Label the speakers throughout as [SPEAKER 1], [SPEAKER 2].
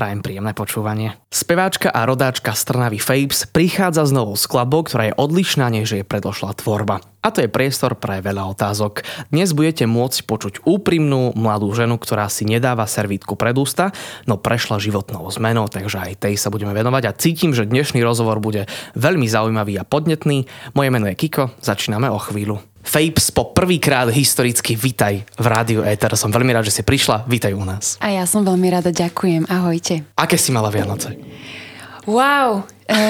[SPEAKER 1] Prajem príjemné počúvanie. Speváčka a rodáčka z Fapes prichádza s novou skladbou, ktorá je odlišná, než je predložila tvorba. A to je priestor pre veľa otázok. Dnes budete môcť počuť úprimnú mladú ženu, ktorá si nedáva servítku pred ústa, no prešla životnou zmenou, takže aj tej sa budeme venovať a cítim, že dnešný rozhovor bude veľmi zaujímavý a podnetný. Moje meno je Kiko, začíname o chvíľu. Fapes po prvýkrát historicky vitaj v rádiu Ether. Som veľmi rád, že si prišla. Vítaj u nás.
[SPEAKER 2] A ja som veľmi rada, ďakujem. Ahojte.
[SPEAKER 1] Aké si mala Vianoce?
[SPEAKER 2] Wow,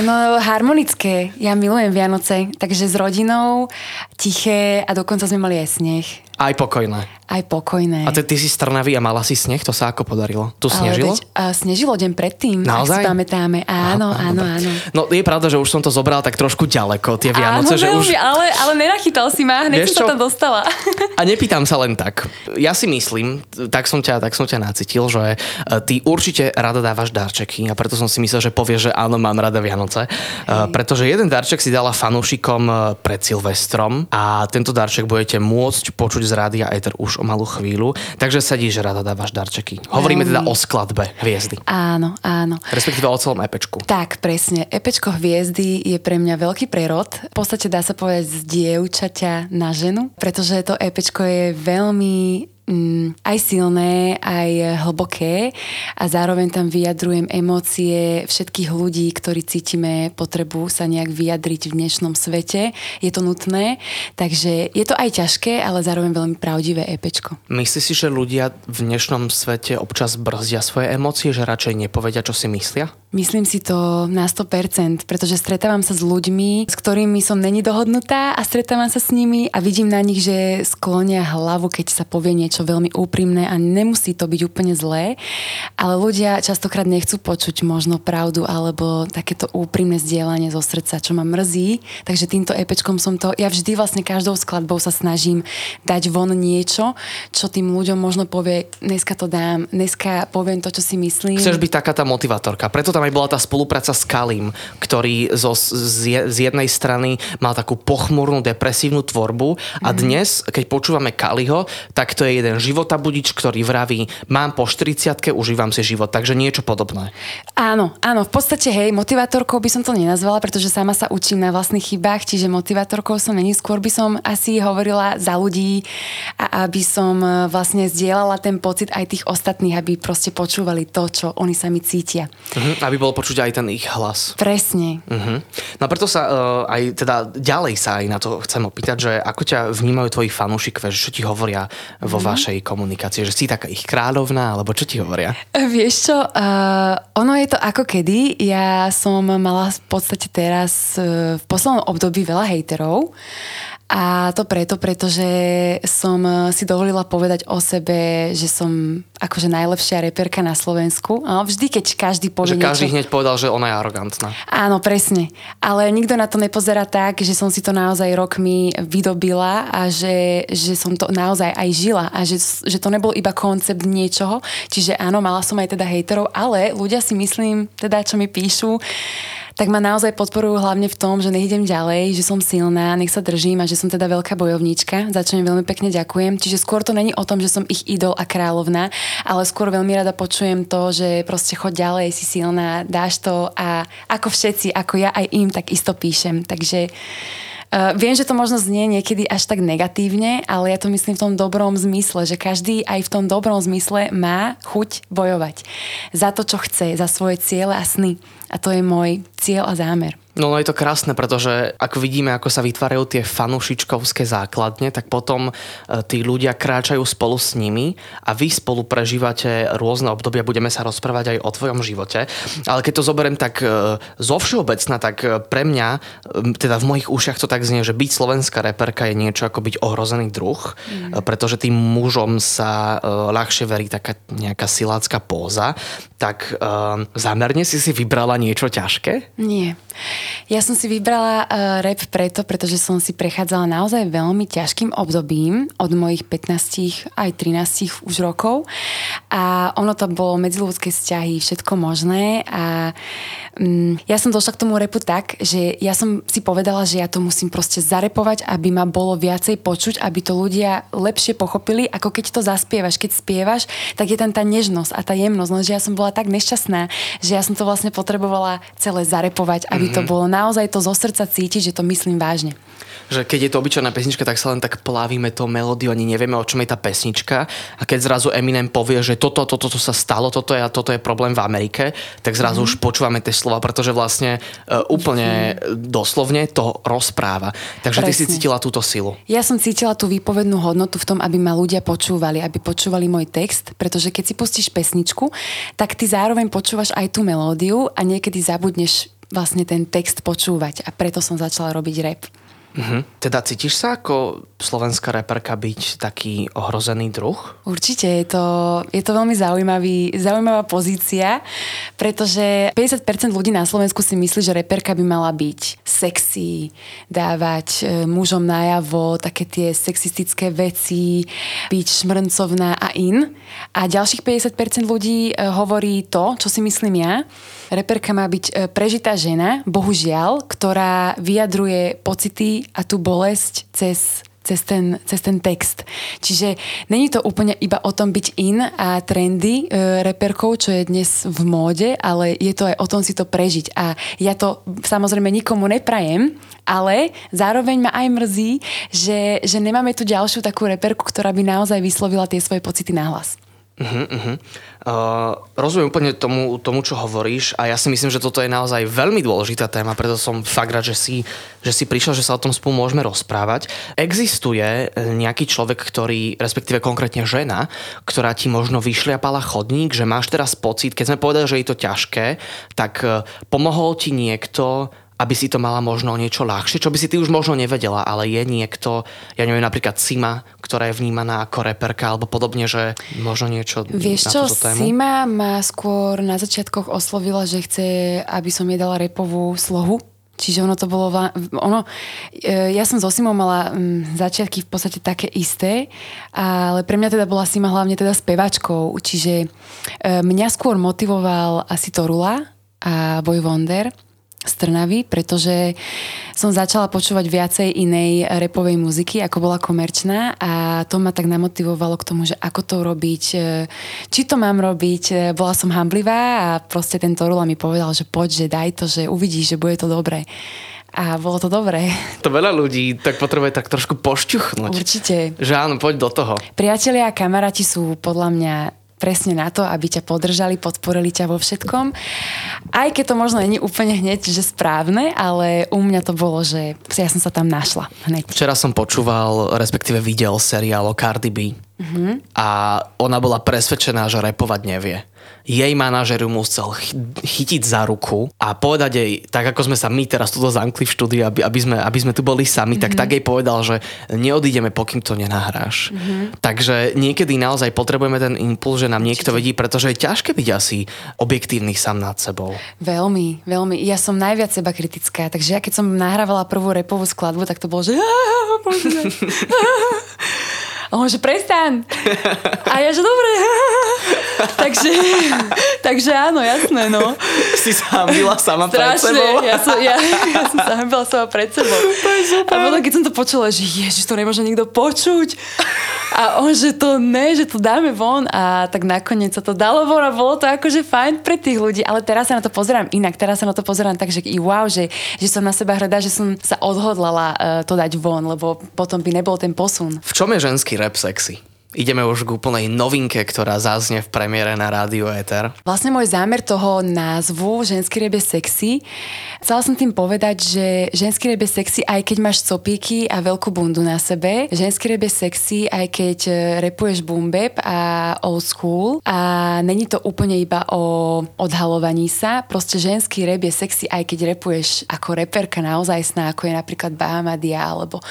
[SPEAKER 2] no harmonické. Ja milujem Vianoce, takže s rodinou, tiché a dokonca sme mali aj sneh.
[SPEAKER 1] Aj pokojné.
[SPEAKER 2] Aj pokojné.
[SPEAKER 1] A ty, ty si z Trnavy a mala si sneh, to sa ako podarilo? Tu snežilo?
[SPEAKER 2] Veď, uh, snežilo deň predtým,
[SPEAKER 1] Naozaj?
[SPEAKER 2] ak si pamätáme. Áno,
[SPEAKER 1] Aha,
[SPEAKER 2] áno,
[SPEAKER 1] dobre.
[SPEAKER 2] áno.
[SPEAKER 1] No je pravda, že už som to zobral tak trošku ďaleko, tie
[SPEAKER 2] áno,
[SPEAKER 1] Vianoce, že
[SPEAKER 2] veľmi,
[SPEAKER 1] už...
[SPEAKER 2] ale, ale nenachytal si ma, hneď som sa tam dostala.
[SPEAKER 1] A nepýtam sa len tak. Ja si myslím, tak som ťa, tak som ťa nacítil, že e, ty určite rada dávaš darčeky a preto som si myslel, že povieš, že áno, mám rada Vianoce. Hej. Pretože jeden darček si dala fanúšikom e, pred Silvestrom a tento darček budete môcť počuť z rádia Ether už o malú chvíľu. Takže sedíš, rada dávaš darčeky. Hovoríme teda o skladbe Hviezdy.
[SPEAKER 2] Áno, áno.
[SPEAKER 1] Respektíve o celom epečku.
[SPEAKER 2] Tak, presne. Epečko hviezdy je pre mňa veľký prerod. V podstate dá sa povedať z dievčaťa na ženu, pretože to epečko je veľmi mm, aj silné, aj hlboké a zároveň tam vyjadrujem emócie všetkých ľudí, ktorí cítime potrebu sa nejak vyjadriť v dnešnom svete. Je to nutné, takže je to aj ťažké, ale zároveň veľmi pravdivé epečko.
[SPEAKER 1] Myslíš si, že ľudia v dnešnom svete občas brzdia svoje emócie, že radšej nepovedia, čo si myslia?
[SPEAKER 2] Myslím si to na 100%, pretože stretávam sa s ľuďmi, s ktorými som není dohodnutá a stretávam sa s nimi a vidím na nich, že sklonia hlavu, keď sa povie niečo veľmi úprimné a nemusí to byť úplne zlé, ale ľudia častokrát nechcú počuť možno pravdu alebo takéto úprimné zdieľanie zo srdca, čo ma mrzí. Takže týmto epečkom som to, ja vždy vlastne každou skladbou sa snažím dať von niečo, čo tým ľuďom možno povie, dneska to dám, dneska poviem to, čo si myslím.
[SPEAKER 1] Chceš byť taká tá motivátorka. Preto tam aj bola tá spolupráca s Kalim, ktorý zo, z, z jednej strany mal takú pochmurnú, depresívnu tvorbu a dnes, keď počúvame Kaliho, tak to je jeden životabudič, ktorý vraví, mám po 40 užívam si život, takže niečo podobné.
[SPEAKER 2] Áno, áno, v podstate hej, motivátorkou by som to nenazvala, pretože sama sa učím na vlastných chybách, čiže motivátorkou som není, skôr by som asi hovorila za ľudí a aby som e, vlastne zdieľala ten pocit aj tých ostatných, aby proste počúvali to, čo oni sami cítia.
[SPEAKER 1] Mhm, aby bol počuť aj ten ich hlas.
[SPEAKER 2] Presne.
[SPEAKER 1] Mhm. No preto sa uh, aj teda ďalej sa aj na to chcem opýtať, že ako ťa vnímajú tvoji fanúšikové, že čo ti hovoria vo
[SPEAKER 2] Mhm.
[SPEAKER 1] vašej komunikácii, že si taká ich kráľovná, alebo čo ti hovoria?
[SPEAKER 2] Vieš čo, uh, ono je to ako kedy. Ja som mala v podstate teraz uh, v poslednom období veľa hejterov. A to preto, pretože som si dovolila povedať o sebe, že som akože najlepšia reperka na Slovensku. A vždy, keď každý povie
[SPEAKER 1] Že každý
[SPEAKER 2] niečo...
[SPEAKER 1] hneď povedal, že ona je arogantná.
[SPEAKER 2] Áno, presne. Ale nikto na to nepozerá tak, že som si to naozaj rokmi vydobila a že, že som to naozaj aj žila a že, že to nebol iba koncept niečoho. Čiže áno, mala som aj teda hejterov, ale ľudia si myslím, teda čo mi píšu, tak ma naozaj podporujú hlavne v tom, že nech idem ďalej, že som silná, nech sa držím a že som teda veľká bojovníčka, za čo im veľmi pekne ďakujem. Čiže skôr to není o tom, že som ich idol a kráľovná, ale skôr veľmi rada počujem to, že proste choď ďalej, si silná, dáš to a ako všetci, ako ja aj im, tak isto píšem. Takže Uh, viem, že to možno znie niekedy až tak negatívne, ale ja to myslím v tom dobrom zmysle, že každý aj v tom dobrom zmysle má chuť bojovať za to, čo chce, za svoje ciele a sny. A to je môj cieľ a zámer.
[SPEAKER 1] No, no je to krásne, pretože ako vidíme, ako sa vytvárajú tie fanúšičkovské základne, tak potom e, tí ľudia kráčajú spolu s nimi a vy spolu prežívate rôzne obdobia, budeme sa rozprávať aj o tvojom živote. Ale keď to zoberiem tak e, zo všeobecna, tak e, pre mňa, teda v mojich ušiach to tak znie, že byť slovenská reperka je niečo ako byť ohrozený druh, mm. pretože tým mužom sa ľahšie verí taká nejaká silácka póza. Tak zámerne si si vybrala niečo ťažké?
[SPEAKER 2] Nie. Ja som si vybrala uh, rap preto, pretože som si prechádzala naozaj veľmi ťažkým obdobím od mojich 15 aj 13 už rokov a ono to bolo medziludské vzťahy, všetko možné a um, ja som došla k tomu repu tak, že ja som si povedala, že ja to musím proste zarepovať, aby ma bolo viacej počuť, aby to ľudia lepšie pochopili, ako keď to zaspievaš. Keď spievaš, tak je tam tá nežnosť a tá jemnosť, lenže ja som bola tak nešťastná, že ja som to vlastne potrebovala celé zarepovať, aby mm-hmm. to bolo naozaj to zo srdca cítiť, že to myslím vážne
[SPEAKER 1] že keď je to obyčajná pesnička, tak sa len tak plavíme to melódiu, ani nevieme, o čom je tá pesnička. A keď zrazu Eminem povie, že toto, toto, toto sa stalo, toto je, toto je problém v Amerike, tak zrazu mm-hmm. už počúvame tie slova, pretože vlastne uh, úplne mm-hmm. doslovne to rozpráva. Takže Presne. ty si cítila túto silu.
[SPEAKER 2] Ja som cítila tú výpovednú hodnotu v tom, aby ma ľudia počúvali, aby počúvali môj text, pretože keď si pustíš pesničku, tak ty zároveň počúvaš aj tú melódiu a niekedy zabudneš vlastne ten text počúvať a preto som začala robiť rap.
[SPEAKER 1] Uh-huh. Teda cítiš sa ako slovenská reperka byť taký ohrozený druh?
[SPEAKER 2] Určite, je to, je to veľmi zaujímavý, zaujímavá pozícia, pretože 50% ľudí na Slovensku si myslí, že reperka by mala byť sexy, dávať e, mužom najavo také tie sexistické veci, byť šmrncovná a in. A ďalších 50% ľudí e, hovorí to, čo si myslím ja. Reperka má byť e, prežitá žena, bohužiaľ, ktorá vyjadruje pocity a tú bolesť cez cez ten, cez ten text. Čiže není to úplne iba o tom byť in a trendy e, reperkou, čo je dnes v móde, ale je to aj o tom si to prežiť. A ja to samozrejme nikomu neprajem, ale zároveň ma aj mrzí, že, že nemáme tu ďalšiu takú reperku, ktorá by naozaj vyslovila tie svoje pocity nahlas.
[SPEAKER 1] Uh-huh, uh-huh. Uh, rozumiem úplne tomu, tomu, čo hovoríš a ja si myslím, že toto je naozaj veľmi dôležitá téma, preto som fakt rád, že si, že si prišiel, že sa o tom spolu môžeme rozprávať. Existuje nejaký človek, ktorý, respektíve konkrétne žena, ktorá ti možno vyšliapala chodník, že máš teraz pocit, keď sme povedali, že je to ťažké, tak uh, pomohol ti niekto aby si to mala možno niečo ľahšie, čo by si ty už možno nevedela, ale je niekto, ja neviem, napríklad Sima, ktorá je vnímaná ako reperka alebo podobne, že možno niečo
[SPEAKER 2] Vieš
[SPEAKER 1] na
[SPEAKER 2] čo,
[SPEAKER 1] tému?
[SPEAKER 2] Sima ma skôr na začiatkoch oslovila, že chce, aby som jej dala repovú slohu, Čiže ono to bolo... Ono, e, ja som so Simou mala mm, začiatky v podstate také isté, ale pre mňa teda bola Sima hlavne teda spevačkou. Čiže e, mňa skôr motivoval asi Torula a Boy Wonder z Trnavy, pretože som začala počúvať viacej inej repovej muziky, ako bola komerčná a to ma tak namotivovalo k tomu, že ako to robiť, e, či to mám robiť. E, bola som hamblivá a proste ten Torula mi povedal, že poď, že daj to, že uvidíš, že bude to dobré. A bolo to dobré.
[SPEAKER 1] To veľa ľudí tak potrebuje tak trošku pošťuchnúť.
[SPEAKER 2] Určite.
[SPEAKER 1] Že áno, poď do toho.
[SPEAKER 2] Priatelia a kamaráti sú podľa mňa presne na to, aby ťa podržali, podporili ťa vo všetkom. Aj keď to možno nie úplne hneď, že správne, ale u mňa to bolo, že ja som sa tam našla hneď.
[SPEAKER 1] Včera som počúval, respektíve videl seriál o Cardi B. Mm-hmm. A ona bola presvedčená, že repovať nevie jej manažer ju musel chytiť za ruku a povedať jej, tak ako sme sa my teraz tuto zamkli v štúdiu, aby, aby, sme, aby sme tu boli sami, mm-hmm. tak tak jej povedal, že neodídeme, pokým to nenahráš. Mm-hmm. Takže niekedy naozaj potrebujeme ten impuls, že nám niekto vedí, pretože je ťažké byť asi objektívny sám nad sebou.
[SPEAKER 2] Veľmi, veľmi. Ja som najviac seba kritická, takže ja keď som nahrávala prvú repovú skladbu, tak to bolo, že on, že prestan. A ja, že dobre. takže, takže áno, jasné, no.
[SPEAKER 1] Si sa hambila sama Strašne, pred sebou.
[SPEAKER 2] Ja som, ja, ja som sa hambila sama pred sebou. To je super. A potom, keď som to počula, že ježiš, to nemôže nikto počuť. A on, že to ne, že to dáme von. A tak nakoniec sa to dalo von a bolo to akože fajn pre tých ľudí. Ale teraz sa na to pozerám inak. Teraz sa na to pozerám tak, že i wow, že, že som na seba hrdá, že som sa odhodlala uh, to dať von, lebo potom by nebol ten posun.
[SPEAKER 1] V čom je ženský rap sexy? Ideme už k úplnej novinke, ktorá zaznie v premiére na Rádio Ether.
[SPEAKER 2] Vlastne môj zámer toho názvu Ženský rebe sexy, chcela som tým povedať, že ženský rebe sexy, aj keď máš copíky a veľkú bundu na sebe, ženský rebe sexy, aj keď e, repuješ boombap a old school. A není to úplne iba o odhalovaní sa, proste ženský reb je sexy, aj keď repuješ ako reperka naozaj sná, ako je napríklad Bahamadia alebo,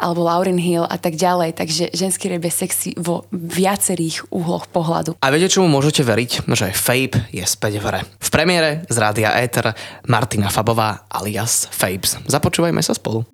[SPEAKER 2] alebo Lauren Hill a tak ďalej, takže ženský reb je sexy vo viacerých uhloch pohľadu.
[SPEAKER 1] A viete, čomu môžete veriť? Že Fabe je späť v hre. V premiére z Rádia Éter Martina Fabová alias Fabes. Započúvajme sa spolu.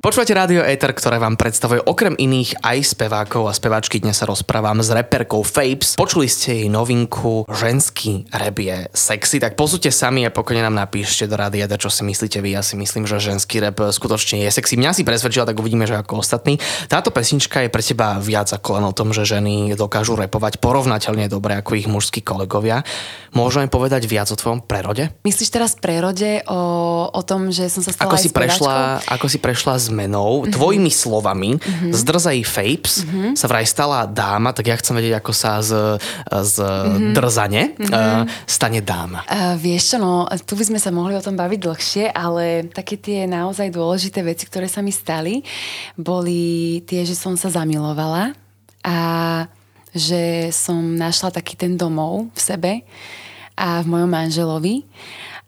[SPEAKER 1] Počúvate rádio Ether, ktoré vám predstavuje okrem iných aj spevákov a speváčky. Dnes sa rozprávam s reperkou Fapes. Počuli ste jej novinku Ženský rap je sexy, tak pozrite sami a pokojne nám napíšte do rádia, čo si myslíte vy. Ja si myslím, že ženský rap skutočne je sexy. Mňa si presvedčila, tak uvidíme, že ako ostatní. Táto pesnička je pre teba viac ako len o tom, že ženy dokážu repovať porovnateľne dobre ako ich mužskí kolegovia. Môžeme povedať viac o tvojom prerode?
[SPEAKER 2] Myslíš teraz prerode o, o tom, že som sa stala
[SPEAKER 1] ako si prešla, Ako si prešla z zmenou, mm-hmm. tvojimi slovami, mm-hmm. z Drzej Fapes mm-hmm. sa vraj stala dáma, tak ja chcem vedieť, ako sa z, z mm-hmm. Drzane mm-hmm. Uh, stane dáma.
[SPEAKER 2] Uh, vieš čo, no, tu by sme sa mohli o tom baviť dlhšie, ale také tie naozaj dôležité veci, ktoré sa mi stali, boli tie, že som sa zamilovala a že som našla taký ten domov v sebe a v mojom manželovi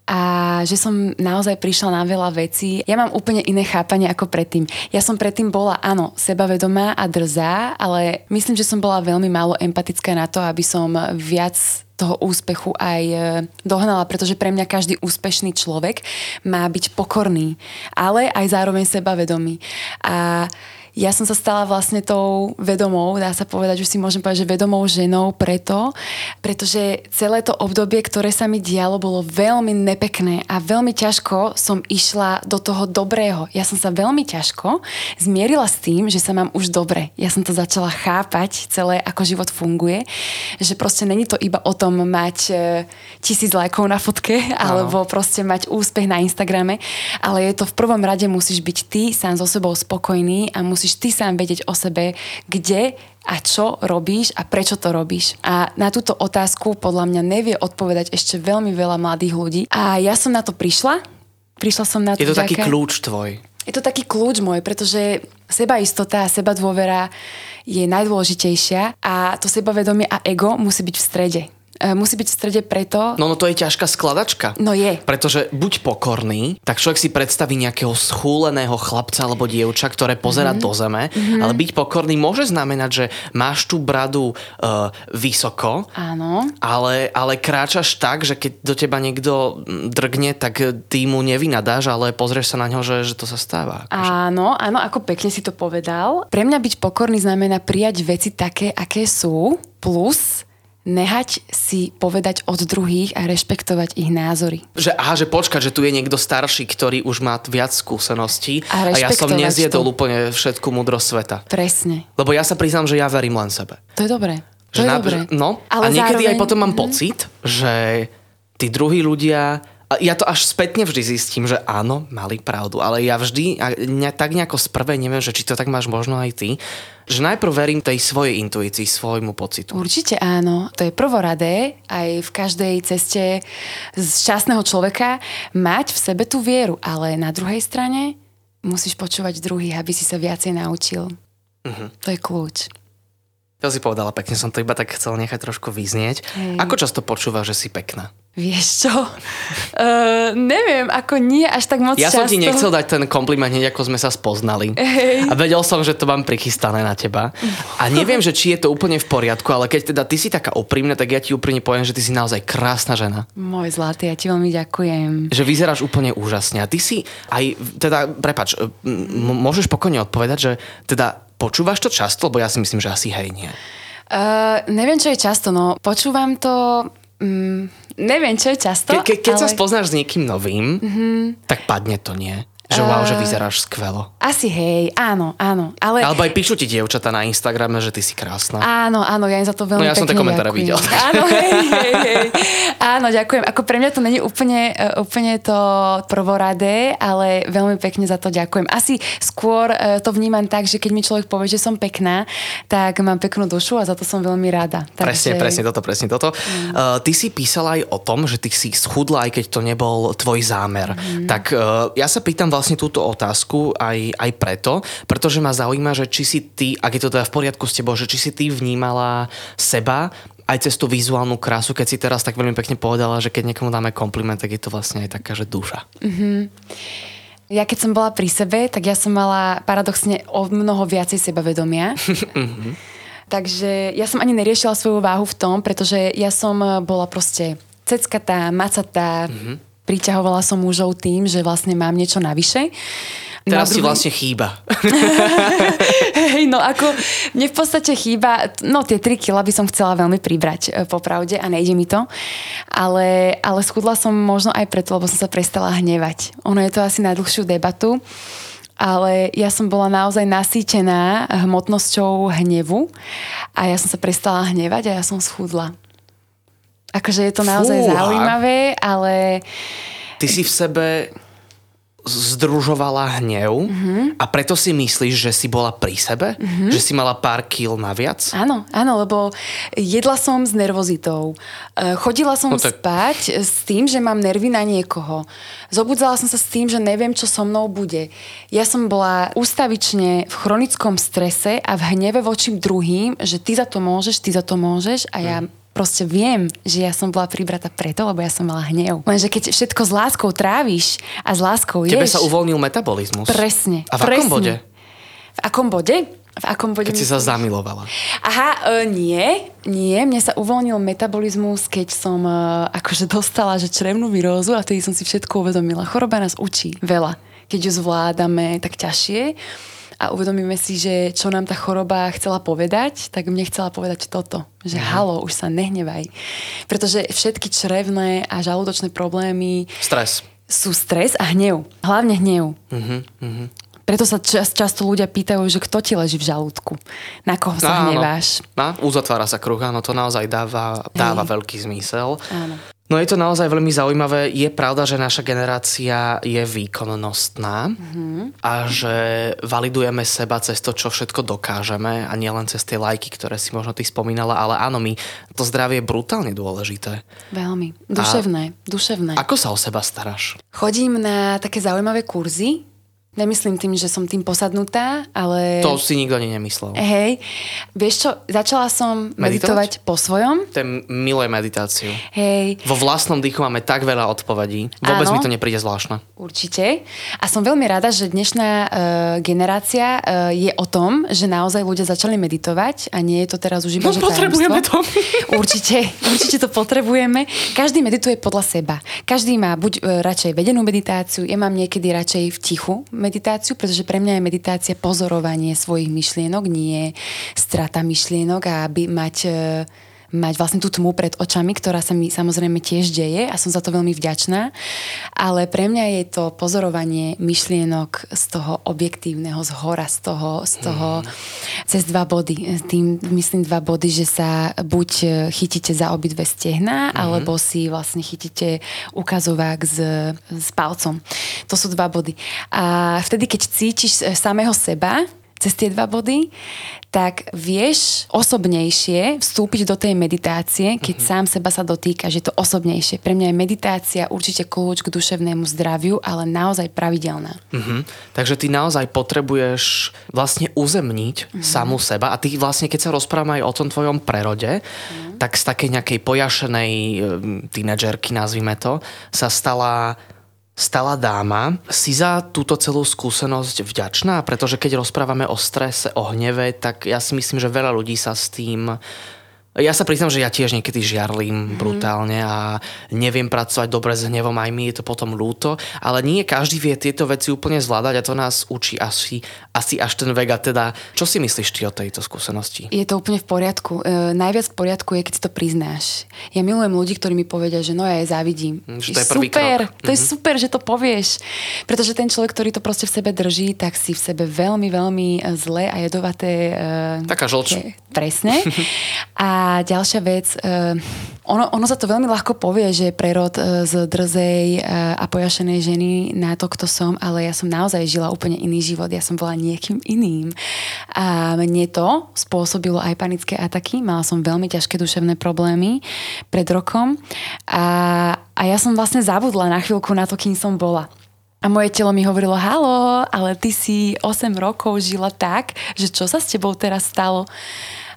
[SPEAKER 2] a že som naozaj prišla na veľa vecí. Ja mám úplne iné chápanie ako predtým. Ja som predtým bola, áno, sebavedomá a drzá, ale myslím, že som bola veľmi málo empatická na to, aby som viac toho úspechu aj e, dohnala, pretože pre mňa každý úspešný človek má byť pokorný, ale aj zároveň sebavedomý. A ja som sa stala vlastne tou vedomou, dá sa povedať, že si môžem povedať, že vedomou ženou preto, pretože celé to obdobie, ktoré sa mi dialo, bolo veľmi nepekné a veľmi ťažko som išla do toho dobrého. Ja som sa veľmi ťažko zmierila s tým, že sa mám už dobre. Ja som to začala chápať celé, ako život funguje, že proste není to iba o tom mať e, tisíc lajkov na fotke, alebo proste mať úspech na Instagrame, ale je to v prvom rade musíš byť ty sám so sebou spokojný a musíš musíš ty sám vedieť o sebe, kde a čo robíš a prečo to robíš. A na túto otázku podľa mňa nevie odpovedať ešte veľmi veľa mladých ľudí. A ja som na to prišla. Prišla som na to.
[SPEAKER 1] Je to taký kľúč tvoj.
[SPEAKER 2] Je to taký kľúč môj, pretože sebaistota a seba dôvera je najdôležitejšia a to sebavedomie a ego musí byť v strede. E, musí byť v strede preto...
[SPEAKER 1] No, no to je ťažká skladačka.
[SPEAKER 2] No je.
[SPEAKER 1] Pretože buď pokorný, tak človek si predstaví nejakého schúleného chlapca alebo dievča, ktoré pozera mm-hmm. do zeme, mm-hmm. ale byť pokorný môže znamenať, že máš tú bradu uh, vysoko,
[SPEAKER 2] Áno.
[SPEAKER 1] Ale, ale kráčaš tak, že keď do teba niekto drgne, tak ty mu nevynadáš, ale pozrieš sa na ňo, že, že to sa stáva.
[SPEAKER 2] Akože. Áno, áno, ako pekne si to povedal. Pre mňa byť pokorný znamená prijať veci také, aké sú, plus nehať si povedať od druhých a rešpektovať ich názory.
[SPEAKER 1] Že, aha, že počkať, že tu je niekto starší, ktorý už má viac skúseností a, a ja som nezjedol to. úplne všetku múdrosť sveta.
[SPEAKER 2] Presne.
[SPEAKER 1] Lebo ja sa priznám, že ja verím len sebe.
[SPEAKER 2] To je dobré. To že je na, dobré.
[SPEAKER 1] No, Ale a niekedy zároveň... aj potom mám mm-hmm. pocit, že tí druhí ľudia ja to až spätne vždy zistím, že áno, mali pravdu, ale ja vždy, ja tak nejako z prvej neviem, že či to tak máš možno aj ty, že najprv verím tej svojej intuícii, svojmu pocitu.
[SPEAKER 2] Určite áno. To je prvoradé aj v každej ceste z šťastného človeka mať v sebe tú vieru, ale na druhej strane musíš počúvať druhých, aby si sa viacej naučil. Uh-huh. To je kľúč.
[SPEAKER 1] To si povedala pekne, som to iba tak chcel nechať trošku vyznieť. Hej. Ako často počúva, že si pekná?
[SPEAKER 2] Vieš čo? Uh, neviem, ako nie až tak moc
[SPEAKER 1] Ja
[SPEAKER 2] často.
[SPEAKER 1] som ti nechcel dať ten kompliment hneď, ako sme sa spoznali. Hej. A vedel som, že to mám prichystané na teba. A neviem, že či je to úplne v poriadku, ale keď teda ty si taká úprimná, tak ja ti úprimne poviem, že ty si naozaj krásna žena.
[SPEAKER 2] Môj zlatý, ja ti veľmi ďakujem.
[SPEAKER 1] Že vyzeráš úplne úžasne. A ty si aj, teda, prepač, m- môžeš pokojne odpovedať, že teda počúvaš to často, lebo ja si myslím, že asi hej nie.
[SPEAKER 2] Uh, neviem, čo je často, no počúvam to... Um, Neviem, čo je často.
[SPEAKER 1] Ke, ke, keď ale... sa spoznáš s niekým novým, mm-hmm. tak padne to, nie? Že wow, že vyzeráš skvelo.
[SPEAKER 2] Asi hej, áno, áno. Ale...
[SPEAKER 1] Alebo aj píšu ti dievčata na Instagrame, že ty si krásna.
[SPEAKER 2] Áno, áno, ja im za to veľmi No
[SPEAKER 1] ja som tie komentáre videl.
[SPEAKER 2] Áno, hej, hej, hej. Áno, ďakujem. Ako pre mňa to není úplne, e, úplne to prvoradé, ale veľmi pekne za to ďakujem. Asi skôr e, to vnímam tak, že keď mi človek povie, že som pekná, tak mám peknú dušu a za to som veľmi rada.
[SPEAKER 1] Takže... Presne, presne toto, presne toto. Mm. Uh, ty si písala aj o tom, že ty si schudla, aj keď to nebol tvoj zámer. Mm. Tak uh, ja sa pýtam vlastne túto otázku aj, aj preto, pretože ma zaujíma, že či si ty, ak je to teda v poriadku s tebou, že či si ty vnímala seba aj cez tú vizuálnu krásu, keď si teraz tak veľmi pekne povedala, že keď niekomu dáme kompliment, tak je to vlastne aj taká, že duša. Mm-hmm.
[SPEAKER 2] Ja keď som bola pri sebe, tak ja som mala paradoxne o mnoho viacej sebavedomia. Takže ja som ani neriešila svoju váhu v tom, pretože ja som bola proste ceckatá, macatá, mm-hmm. Priťahovala som mužov tým, že vlastne mám niečo navyše.
[SPEAKER 1] Teraz druhý... si vlastne chýba.
[SPEAKER 2] Hej, no ako mne v podstate chýba, no tie 3 kila by som chcela veľmi pribrať, e, popravde, a nejde mi to. Ale, ale schudla som možno aj preto, lebo som sa prestala hnevať. Ono je to asi na dlhšiu debatu ale ja som bola naozaj nasýtená hmotnosťou hnevu a ja som sa prestala hnevať a ja som schudla. Akože je to naozaj Fúha. zaujímavé, ale...
[SPEAKER 1] Ty si v sebe združovala hnev mm-hmm. a preto si myslíš, že si bola pri sebe? Mm-hmm. Že si mala pár kil naviac?
[SPEAKER 2] Áno, áno, lebo jedla som s nervozitou. E, chodila som no tak... spať s tým, že mám nervy na niekoho. Zobudzala som sa s tým, že neviem, čo so mnou bude. Ja som bola ústavične v chronickom strese a v hneve voči druhým, že ty za to môžeš, ty za to môžeš a ja mm proste viem, že ja som bola pribrata preto, lebo ja som mala hnev. Lenže keď všetko s láskou tráviš a s láskou ješ...
[SPEAKER 1] Tebe sa uvoľnil metabolizmus.
[SPEAKER 2] Presne.
[SPEAKER 1] A v
[SPEAKER 2] presne.
[SPEAKER 1] akom bode?
[SPEAKER 2] V akom bode? V akom bode
[SPEAKER 1] keď si sa zamilovala.
[SPEAKER 2] Aha, e, nie, nie. Mne sa uvoľnil metabolizmus, keď som e, akože dostala že črevnú virózu a vtedy som si všetko uvedomila. Choroba nás učí veľa. Keď ju zvládame tak ťažšie, a uvedomíme si, že čo nám tá choroba chcela povedať, tak mne chcela povedať toto, že mm. halo, už sa nehnevaj. Pretože všetky črevné a žalúdočné problémy...
[SPEAKER 1] Stres.
[SPEAKER 2] Sú stres a hnev. Hlavne hnev.
[SPEAKER 1] Mm-hmm.
[SPEAKER 2] Preto sa čas, často ľudia pýtajú, že kto ti leží v žalúdku, na koho sa no, hneváš.
[SPEAKER 1] No, uzatvára sa kruh, áno, to naozaj dáva, dáva veľký zmysel.
[SPEAKER 2] Áno.
[SPEAKER 1] No je to naozaj veľmi zaujímavé. Je pravda, že naša generácia je výkonnostná mm-hmm. a že validujeme seba cez to, čo všetko dokážeme a nielen cez tie lajky, ktoré si možno ty spomínala, ale áno, my, to zdravie je brutálne dôležité.
[SPEAKER 2] Veľmi. Duševné. A duševné.
[SPEAKER 1] Ako sa o seba staráš?
[SPEAKER 2] Chodím na také zaujímavé kurzy, Nemyslím tým, že som tým posadnutá, ale...
[SPEAKER 1] To si nikto ani nemyslel.
[SPEAKER 2] Hej. Vieš čo, začala som meditovať, meditovať po svojom.
[SPEAKER 1] Ten miluje meditáciu.
[SPEAKER 2] Hej.
[SPEAKER 1] Vo vlastnom dýchu máme tak veľa odpovedí. Vôbec Áno, mi to nepríde zvláštne.
[SPEAKER 2] Určite. A som veľmi rada, že dnešná uh, generácia uh, je o tom, že naozaj ľudia začali meditovať a nie je to teraz už iba,
[SPEAKER 1] no, že potrebujeme to.
[SPEAKER 2] určite, určite to potrebujeme. Každý medituje podľa seba. Každý má buď uh, radšej vedenú meditáciu, ja mám niekedy radšej v tichu meditáciu, pretože pre mňa je meditácia pozorovanie svojich myšlienok, nie strata myšlienok a aby mať e, mať vlastne tú tmu pred očami, ktorá sa mi samozrejme tiež deje a som za to veľmi vďačná. Ale pre mňa je to pozorovanie myšlienok z toho objektívneho, z hora, z toho, z toho mm. cez dva body. Tým myslím dva body, že sa buď chytíte za obidve stehna, mm. alebo si vlastne chytíte ukazovák s, s palcom. To sú dva body. A vtedy, keď cítiš samého seba, cez tie dva body, tak vieš osobnejšie vstúpiť do tej meditácie, keď uh-huh. sám seba sa dotýka, že to osobnejšie. Pre mňa je meditácia určite kľúč k duševnému zdraviu, ale naozaj pravidelná.
[SPEAKER 1] Uh-huh. Takže ty naozaj potrebuješ vlastne uzemniť uh-huh. samu seba a ty vlastne, keď sa rozprávame aj o tom tvojom prerode, uh-huh. tak z takej nejakej pojašenej tínedžerky, nazvime to, sa stala stala dáma. Si za túto celú skúsenosť vďačná? Pretože keď rozprávame o strese, o hneve, tak ja si myslím, že veľa ľudí sa s tým ja sa priznám, že ja tiež niekedy žiarlím mm. brutálne a neviem pracovať dobre s hnevom, aj mi je to potom ľúto, ale nie každý vie tieto veci úplne zvládať a to nás učí asi, asi až ten vek. A teda, čo si myslíš ty o tejto skúsenosti?
[SPEAKER 2] Je to úplne v poriadku. E, najviac v poriadku je, keď si to priznáš. Ja milujem ľudí, ktorí mi povedia, že no ja je závidím.
[SPEAKER 1] Mm, že to je prvý
[SPEAKER 2] super,
[SPEAKER 1] krok.
[SPEAKER 2] to mm-hmm. je mhm. super, že to povieš. Pretože ten človek, ktorý to proste v sebe drží, tak si v sebe veľmi, veľmi zlé a jedovaté...
[SPEAKER 1] E, Taká žlč.
[SPEAKER 2] Presne. A ďalšia vec, uh, ono, ono sa to veľmi ľahko povie, že prerod uh, z drzej uh, a pojašenej ženy na to, kto som, ale ja som naozaj žila úplne iný život. Ja som bola niekým iným. A mne to spôsobilo aj panické ataky. Mala som veľmi ťažké duševné problémy pred rokom. A, a ja som vlastne zabudla na chvíľku na to, kým som bola. A moje telo mi hovorilo, halo, ale ty si 8 rokov žila tak, že čo sa s tebou teraz stalo?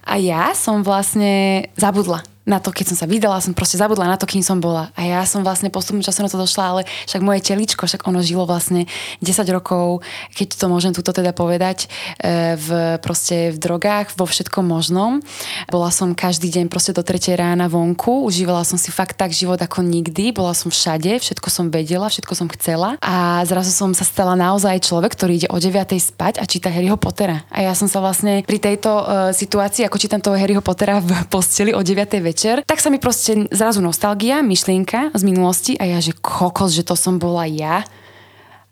[SPEAKER 2] A ja som vlastne zabudla. Na to, keď som sa vydala, som proste zabudla na to, kým som bola. A ja som vlastne postupným časom na to došla, ale však moje teličko, však ono žilo vlastne 10 rokov, keď to môžem túto teda povedať, e, v, proste v drogách, vo všetkom možnom. Bola som každý deň proste do 3 rána vonku, užívala som si fakt tak život ako nikdy, bola som všade, všetko som vedela, všetko som chcela a zrazu som sa stala naozaj človek, ktorý ide o 9 spať a číta Harryho Pottera. A ja som sa vlastne pri tejto uh, situácii, ako čítam toho Harryho Pottera v posteli o 9 večer, večer, tak sa mi proste zrazu nostalgia, myšlienka z minulosti a ja, že kokos, že to som bola ja.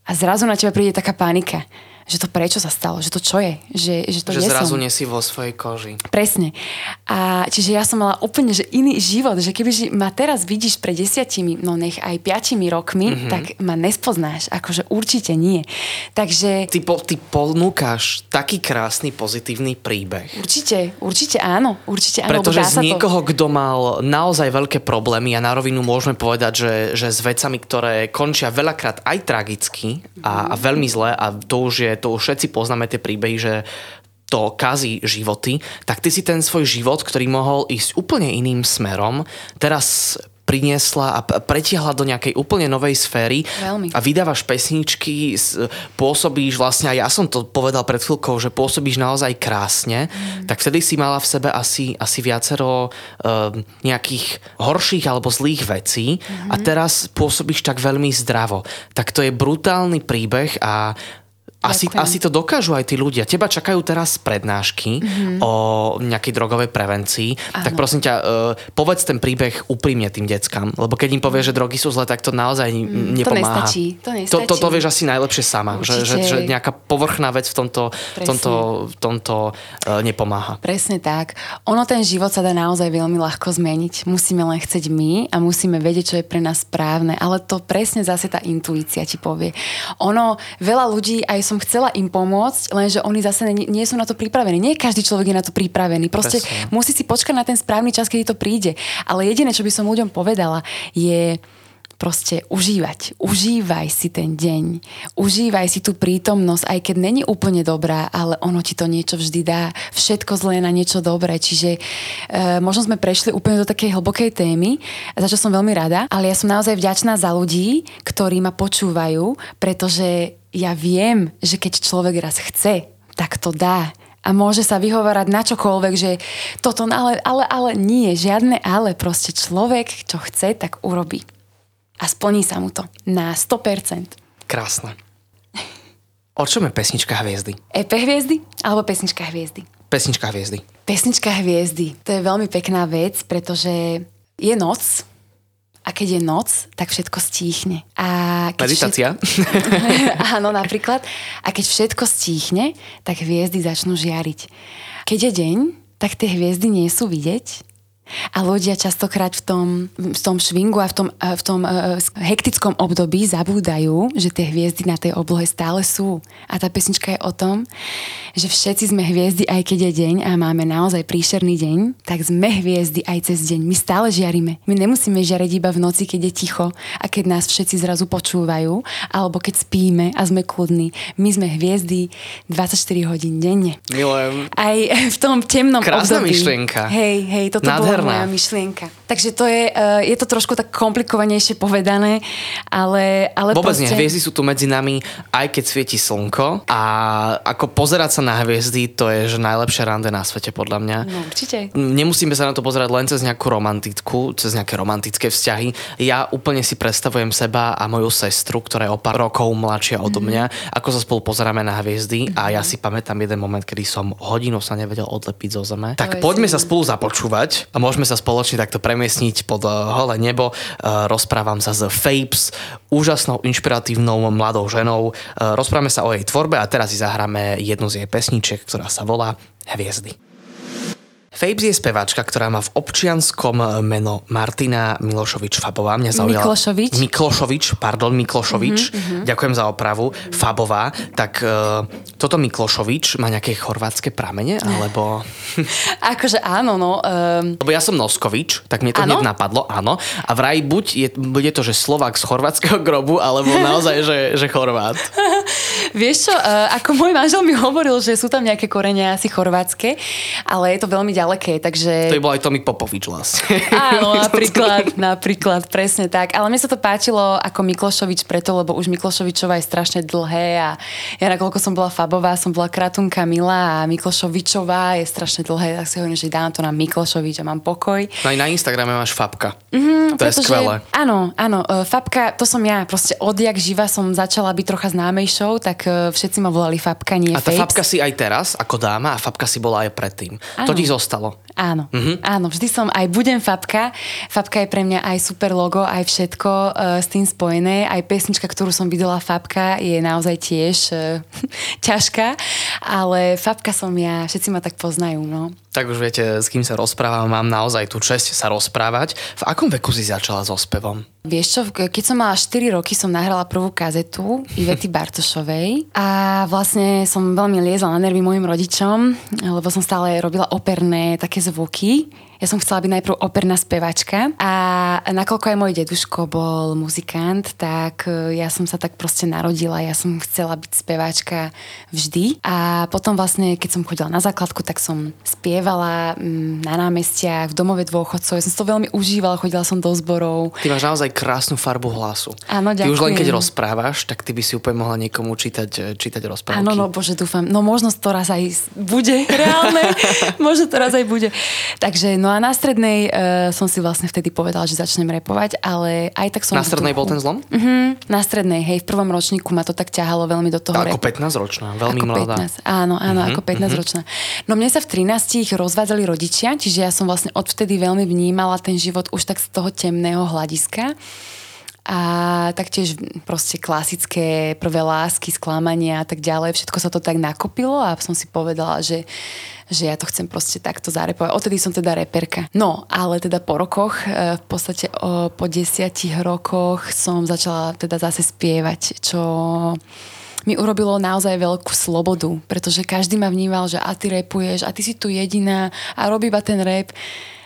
[SPEAKER 2] A zrazu na teba príde taká panika že to prečo sa stalo, že to čo je, že, že to
[SPEAKER 1] Že zrazu
[SPEAKER 2] som.
[SPEAKER 1] nesi vo svojej koži.
[SPEAKER 2] Presne. A čiže ja som mala úplne že iný život, že keby ma teraz vidíš pred desiatimi, no nech aj piatimi rokmi, mm-hmm. tak ma nespoznáš, akože určite nie. Takže...
[SPEAKER 1] Ty, po, ty ponúkaš taký krásny pozitívny príbeh.
[SPEAKER 2] Určite, určite áno, určite áno.
[SPEAKER 1] Pretože z niekoho, to... kto mal naozaj veľké problémy a na rovinu môžeme povedať, že, že s vecami, ktoré končia veľakrát aj tragicky a, a veľmi zle a to už je to už všetci poznáme tie príbehy, že to kazí životy, tak ty si ten svoj život, ktorý mohol ísť úplne iným smerom, teraz priniesla a pretiahla do nejakej úplne novej sféry
[SPEAKER 2] Veľmi.
[SPEAKER 1] a vydávaš pesničky, pôsobíš vlastne, a ja som to povedal pred chvíľkou, že pôsobíš naozaj krásne, mm. tak vtedy si mala v sebe asi, asi viacero uh, nejakých horších alebo zlých vecí mm. a teraz pôsobíš tak veľmi zdravo. Tak to je brutálny príbeh a asi, asi to dokážu aj tí ľudia. Teba čakajú teraz prednášky mm-hmm. o nejakej drogovej prevencii. Áno. Tak prosím ťa, uh, povedz ten príbeh úprimne tým deckám. Lebo keď im povie, že drogy sú zlé, tak to naozaj mm, nepomáha.
[SPEAKER 2] To nestačí. To, nestačí.
[SPEAKER 1] To, to, to vieš asi najlepšie sama. Že, že, že nejaká povrchná vec v tomto, v tomto, tomto uh, nepomáha.
[SPEAKER 2] Presne tak. Ono ten život sa dá naozaj veľmi ľahko zmeniť. Musíme len chcieť my a musíme vedieť, čo je pre nás správne. Ale to presne zase tá intuícia ti povie. Ono, veľa ľudí aj som som chcela im pomôcť, lenže oni zase nie, nie sú na to pripravení. Nie každý človek je na to pripravený. Proste Presne. musí si počkať na ten správny čas, kedy to príde. Ale jediné, čo by som ľuďom povedala, je proste užívať. Užívaj si ten deň. Užívaj si tú prítomnosť, aj keď není úplne dobrá, ale ono ti to niečo vždy dá. Všetko zlé na niečo dobré. Čiže e, možno sme prešli úplne do takej hlbokej témy, za čo som veľmi rada, ale ja som naozaj vďačná za ľudí, ktorí ma počúvajú, pretože ja viem, že keď človek raz chce, tak to dá a môže sa vyhovárať na čokoľvek, že toto, ale, ale, ale nie, žiadne ale, proste človek, čo chce, tak urobí. A splní sa mu to na 100%.
[SPEAKER 1] Krásne. O čom je pesnička Hviezdy?
[SPEAKER 2] EP Hviezdy alebo pesnička Hviezdy?
[SPEAKER 1] Pesnička Hviezdy.
[SPEAKER 2] Pesnička Hviezdy. To je veľmi pekná vec, pretože je noc, a keď je noc, tak všetko stíchne. A keď
[SPEAKER 1] Meditácia?
[SPEAKER 2] Všetko... Áno, napríklad. A keď všetko stíchne, tak hviezdy začnú žiariť. Keď je deň, tak tie hviezdy nie sú vidieť, a ľudia častokrát v tom, v tom švingu a v tom, v tom uh, hektickom období zabúdajú, že tie hviezdy na tej oblohe stále sú. A tá pesnička je o tom, že všetci sme hviezdy, aj keď je deň a máme naozaj príšerný deň, tak sme hviezdy aj cez deň. My stále žiarime. My nemusíme žiariť iba v noci, keď je ticho a keď nás všetci zrazu počúvajú, alebo keď spíme a sme kľudní. My sme hviezdy 24 hodín denne.
[SPEAKER 1] Milujem.
[SPEAKER 2] Aj v tom temnom
[SPEAKER 1] Krásna
[SPEAKER 2] období.
[SPEAKER 1] myšlienka.
[SPEAKER 2] Hej, hej, toto Nádherná. Bola moja myšlienka. Takže to je, uh, je to trošku tak komplikovanejšie povedané, ale, ale
[SPEAKER 1] Vôbec
[SPEAKER 2] proste...
[SPEAKER 1] nie, hviezdy sú tu medzi nami, aj keď svieti slnko a ako pozerať sa na hviezdy, to je že najlepšie rande na svete podľa mňa.
[SPEAKER 2] No určite.
[SPEAKER 1] Nemusíme sa na to pozerať len cez nejakú romantickú, cez nejaké romantické vzťahy. Ja úplne si predstavujem seba a moju sestru, ktorá je o pár rokov mladšia odo mhm. mňa, mm-hmm. ako sa spolu pozeráme na hviezdy mm-hmm. a ja si pamätám jeden moment, kedy som hodinu sa nevedel odlepiť zo zeme. To tak poďme sa spolu započúvať a môžeme sa spoločne takto premiesniť pod uh, holé nebo. Uh, rozprávam sa s Fapes, úžasnou, inšpiratívnou mladou ženou. Uh, rozprávame sa o jej tvorbe a teraz si zahráme jednu z jej pesničiek, ktorá sa volá Hviezdy. Fabes je speváčka, ktorá má v občianskom meno Martina Milošovič Fabová. Mňa zaujala...
[SPEAKER 2] Miklošovič.
[SPEAKER 1] Miklošovič, pardon, Miklošovič. Mm-hmm, Ďakujem za opravu. Fabová. Tak uh, toto Miklošovič má nejaké chorvátske pramene, alebo...
[SPEAKER 2] akože áno, no. Um...
[SPEAKER 1] Lebo ja som Noskovič, tak mne to hneď napadlo, áno. A vraj buď je, bude to, že Slovák z chorvátskeho grobu, alebo naozaj, že, že Chorvát.
[SPEAKER 2] Vieš čo, uh, ako môj manžel mi hovoril, že sú tam nejaké korene asi chorvátske, ale je to veľmi ďalej ďaleké, takže...
[SPEAKER 1] To by bol aj Tomik Popovič vlastne.
[SPEAKER 2] Áno, napríklad, napríklad, presne tak. Ale mne sa to páčilo ako Miklošovič preto, lebo už Miklošovičová je strašne dlhé a ja nakoľko som bola Fabová, som bola Kratunka Mila a Miklošovičová je strašne dlhé, tak si hovorím, že dám to na Miklošovič a mám pokoj.
[SPEAKER 1] No aj na Instagrame máš Fabka. Mm-hmm, to je skvelé.
[SPEAKER 2] Áno, áno, e, Fabka, to som ja. Proste odjak živa som začala byť trocha známejšou, tak e, všetci ma volali Fabka, nie
[SPEAKER 1] A tá Fabka si aj teraz ako dáma a Fabka si bola aj predtým. Áno. To ti zostalo.
[SPEAKER 2] Áno, mm-hmm. áno, vždy som aj budem Fabka. Fabka je pre mňa aj super logo, aj všetko uh, s tým spojené. Aj pesnička, ktorú som videla Fabka, je naozaj tiež uh, ťažká, ale Fabka som ja, všetci ma tak poznajú, no.
[SPEAKER 1] Tak už viete, s kým sa rozprávam, mám naozaj tú čest sa rozprávať. V akom veku si začala so spevom?
[SPEAKER 2] Vieš čo, keď som mala 4 roky, som nahrala prvú kazetu Ivety Bartošovej a vlastne som veľmi liezla na nervy mojim rodičom, lebo som stále robila operné také zvuky ja som chcela byť najprv operná spevačka a nakoľko aj môj deduško bol muzikant, tak e, ja som sa tak proste narodila. Ja som chcela byť speváčka vždy. A potom vlastne, keď som chodila na základku, tak som spievala mm, na námestiach, v domove dôchodcov. Ja som to veľmi užívala, chodila som do zborov.
[SPEAKER 1] Ty máš naozaj krásnu farbu hlasu.
[SPEAKER 2] Áno, ďakujem.
[SPEAKER 1] Ty už len keď rozprávaš, tak ty by si úplne mohla niekomu čítať, e, čítať rozprávky.
[SPEAKER 2] Áno, no bože, dúfam. No možno to raz aj bude reálne. možno to raz aj bude. Takže No a na strednej uh, som si vlastne vtedy povedala, že začnem repovať, ale aj tak som...
[SPEAKER 1] Na strednej bol ten zlom?
[SPEAKER 2] Uh-huh, na strednej, hej, v prvom ročníku ma to tak ťahalo veľmi do toho
[SPEAKER 1] Ako 15-ročná, veľmi
[SPEAKER 2] ako
[SPEAKER 1] mladá.
[SPEAKER 2] 15, áno, áno, uh-huh, ako 15-ročná. Uh-huh. No mne sa v 13 rozvádzali rodičia, čiže ja som vlastne odvtedy veľmi vnímala ten život už tak z toho temného hľadiska a taktiež proste klasické prvé lásky, sklamania a tak ďalej. Všetko sa to tak nakopilo a som si povedala, že, že ja to chcem proste takto zarepovať. Odtedy som teda reperka. No, ale teda po rokoch, e, v podstate po desiatich rokoch som začala teda zase spievať, čo mi urobilo naozaj veľkú slobodu, pretože každý ma vnímal, že a ty repuješ a ty si tu jediná a robí iba ten rap.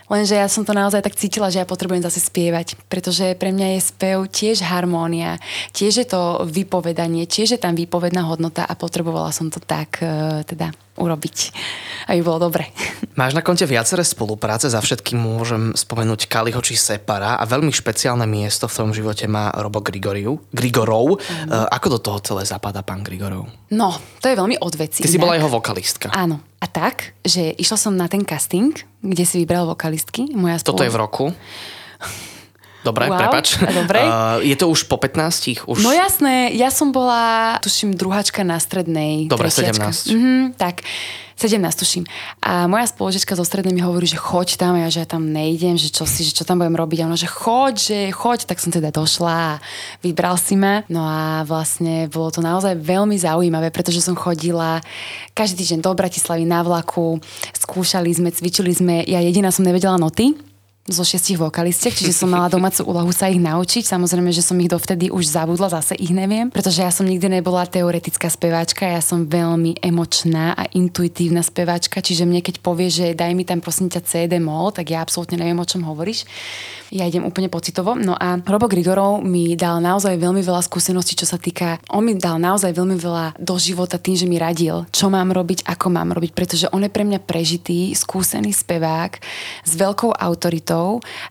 [SPEAKER 2] Lenže ja som to naozaj tak cítila, že ja potrebujem zase spievať, pretože pre mňa je spev tiež harmónia, tiež je to vypovedanie, tiež je tam výpovedná hodnota a potrebovala som to tak uh, teda urobiť, aby bolo dobre.
[SPEAKER 1] Máš na konte viaceré spolupráce, za všetkým môžem spomenúť Kaliho či Separa a veľmi špeciálne miesto v tom živote má Robo Grigoriu, Grigorov. Mm. Ako do toho celé zapadá pán Grigorov?
[SPEAKER 2] No, to je veľmi odveci.
[SPEAKER 1] Ty si bola jeho vokalistka.
[SPEAKER 2] Áno. A tak, že išla som na ten casting, kde si vybral vokalistky. Moja
[SPEAKER 1] spoloč... Toto je v roku? Dobre, wow, prepač.
[SPEAKER 2] Dobre. Uh,
[SPEAKER 1] je to už po 15? Už...
[SPEAKER 2] No jasné, ja som bola, tuším, druhačka na strednej.
[SPEAKER 1] Dobre, trečiačka. 17.
[SPEAKER 2] Mm-hmm, tak, 17 tuším. A moja spoločečka zo strednej mi hovorí, že choď tam, ja že ja tam nejdem, že čo si, že čo tam budem robiť. A ona, že choď, že choď. Tak som teda došla a vybral si ma. No a vlastne bolo to naozaj veľmi zaujímavé, pretože som chodila každý týždeň do Bratislavy na vlaku, skúšali sme, cvičili sme. Ja jediná som nevedela noty, zo šiestich vokalistiek, čiže som mala domácu úlohu sa ich naučiť. Samozrejme, že som ich dovtedy už zabudla, zase ich neviem, pretože ja som nikdy nebola teoretická speváčka, ja som veľmi emočná a intuitívna speváčka, čiže mne keď povie, že daj mi tam prosím ťa CD mol, tak ja absolútne neviem, o čom hovoríš. Ja idem úplne pocitovo. No a Robo Grigorov mi dal naozaj veľmi veľa skúseností, čo sa týka, on mi dal naozaj veľmi veľa do života tým, že mi radil, čo mám robiť, ako mám robiť, pretože on je pre mňa prežitý, skúsený spevák s veľkou autoritou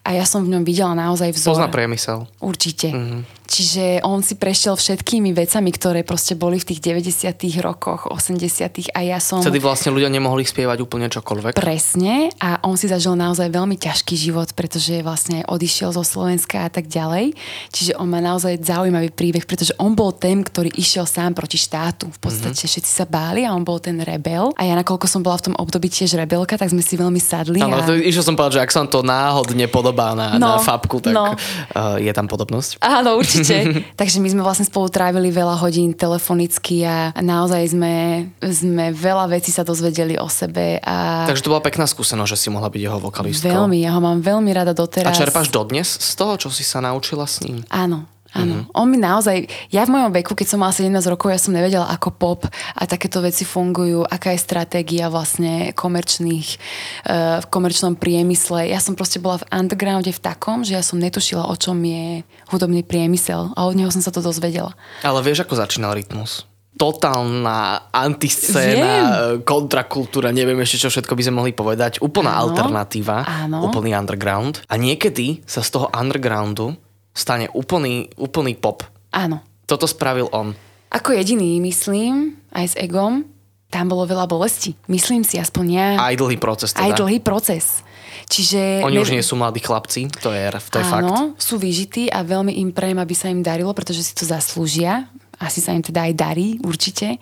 [SPEAKER 2] a ja som v ňom videla naozaj vzor.
[SPEAKER 1] Pozná priemysel.
[SPEAKER 2] Určite. Mm-hmm. Čiže on si prešiel všetkými vecami, ktoré proste boli v tých 90 rokoch, 80 a ja som...
[SPEAKER 1] Vtedy vlastne ľudia nemohli spievať úplne čokoľvek.
[SPEAKER 2] Presne a on si zažil naozaj veľmi ťažký život, pretože vlastne odišiel zo Slovenska a tak ďalej. Čiže on má naozaj zaujímavý príbeh, pretože on bol ten, ktorý išiel sám proti štátu. V podstate mm-hmm. všetci sa báli a on bol ten rebel. A ja nakoľko som bola v tom období tiež rebelka, tak sme si veľmi sadli.
[SPEAKER 1] Áno, a... išiel som povedať, že ak sa to náhodne podobá na, no, na fabku, tak no. uh, je tam podobnosť.
[SPEAKER 2] Áno, určite určite. Takže my sme vlastne spolu trávili veľa hodín telefonicky a naozaj sme, sme veľa vecí sa dozvedeli o sebe. A...
[SPEAKER 1] Takže to bola pekná skúsenosť, že si mohla byť jeho vokalistkou.
[SPEAKER 2] Veľmi, ja ho mám veľmi rada doteraz.
[SPEAKER 1] A čerpáš dodnes z toho, čo si sa naučila s ním?
[SPEAKER 2] Áno, Áno, mm-hmm. on mi naozaj, ja v mojom veku, keď som mala 17 rokov, ja som nevedela, ako pop a takéto veci fungujú, aká je stratégia vlastne komerčných, uh, v komerčnom priemysle. Ja som proste bola v undergrounde v takom, že ja som netušila, o čom je hudobný priemysel a od neho som sa to dozvedela.
[SPEAKER 1] Ale vieš, ako začínal Rytmus? totálna antiscéna,
[SPEAKER 2] Viem.
[SPEAKER 1] kontrakultúra, neviem ešte čo všetko by sme mohli povedať. Úplná
[SPEAKER 2] Áno.
[SPEAKER 1] alternatíva,
[SPEAKER 2] Áno.
[SPEAKER 1] úplný underground. A niekedy sa z toho undergroundu stane úplný, úplný pop.
[SPEAKER 2] Áno.
[SPEAKER 1] Toto spravil on.
[SPEAKER 2] Ako jediný, myslím, aj s egom, tam bolo veľa bolesti. Myslím si, aspoň ja.
[SPEAKER 1] Aj dlhý proces teda.
[SPEAKER 2] Aj dlhý proces. Čiže...
[SPEAKER 1] Oni
[SPEAKER 2] ne-
[SPEAKER 1] už nie sú mladí chlapci, to je, to je fakt.
[SPEAKER 2] Áno, sú vyžití a veľmi im prajem, aby sa im darilo, pretože si to zaslúžia. Asi sa im teda aj darí, určite.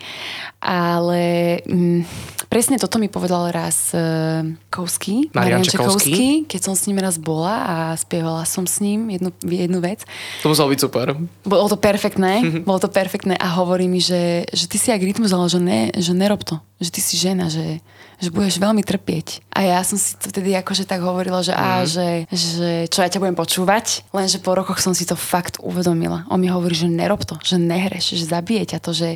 [SPEAKER 2] Ale mm, presne toto mi povedal raz uh, Kousky,
[SPEAKER 1] Marian Čekovský.
[SPEAKER 2] keď som s ním raz bola a spievala som s ním jednu, jednu vec.
[SPEAKER 1] To muselo byť super.
[SPEAKER 2] Bolo to perfektné, bolo to perfektné a hovorí mi, že, že ty si jak rytmus, ale že, ne, že nerob to, že ty si žena, že, že budeš veľmi trpieť. A ja som si to vtedy akože tak hovorila, že, mm. á, že, že čo ja ťa budem počúvať, lenže po rokoch som si to fakt uvedomila. On mi hovorí, že nerob to, že nehreš, že zabije ťa to, že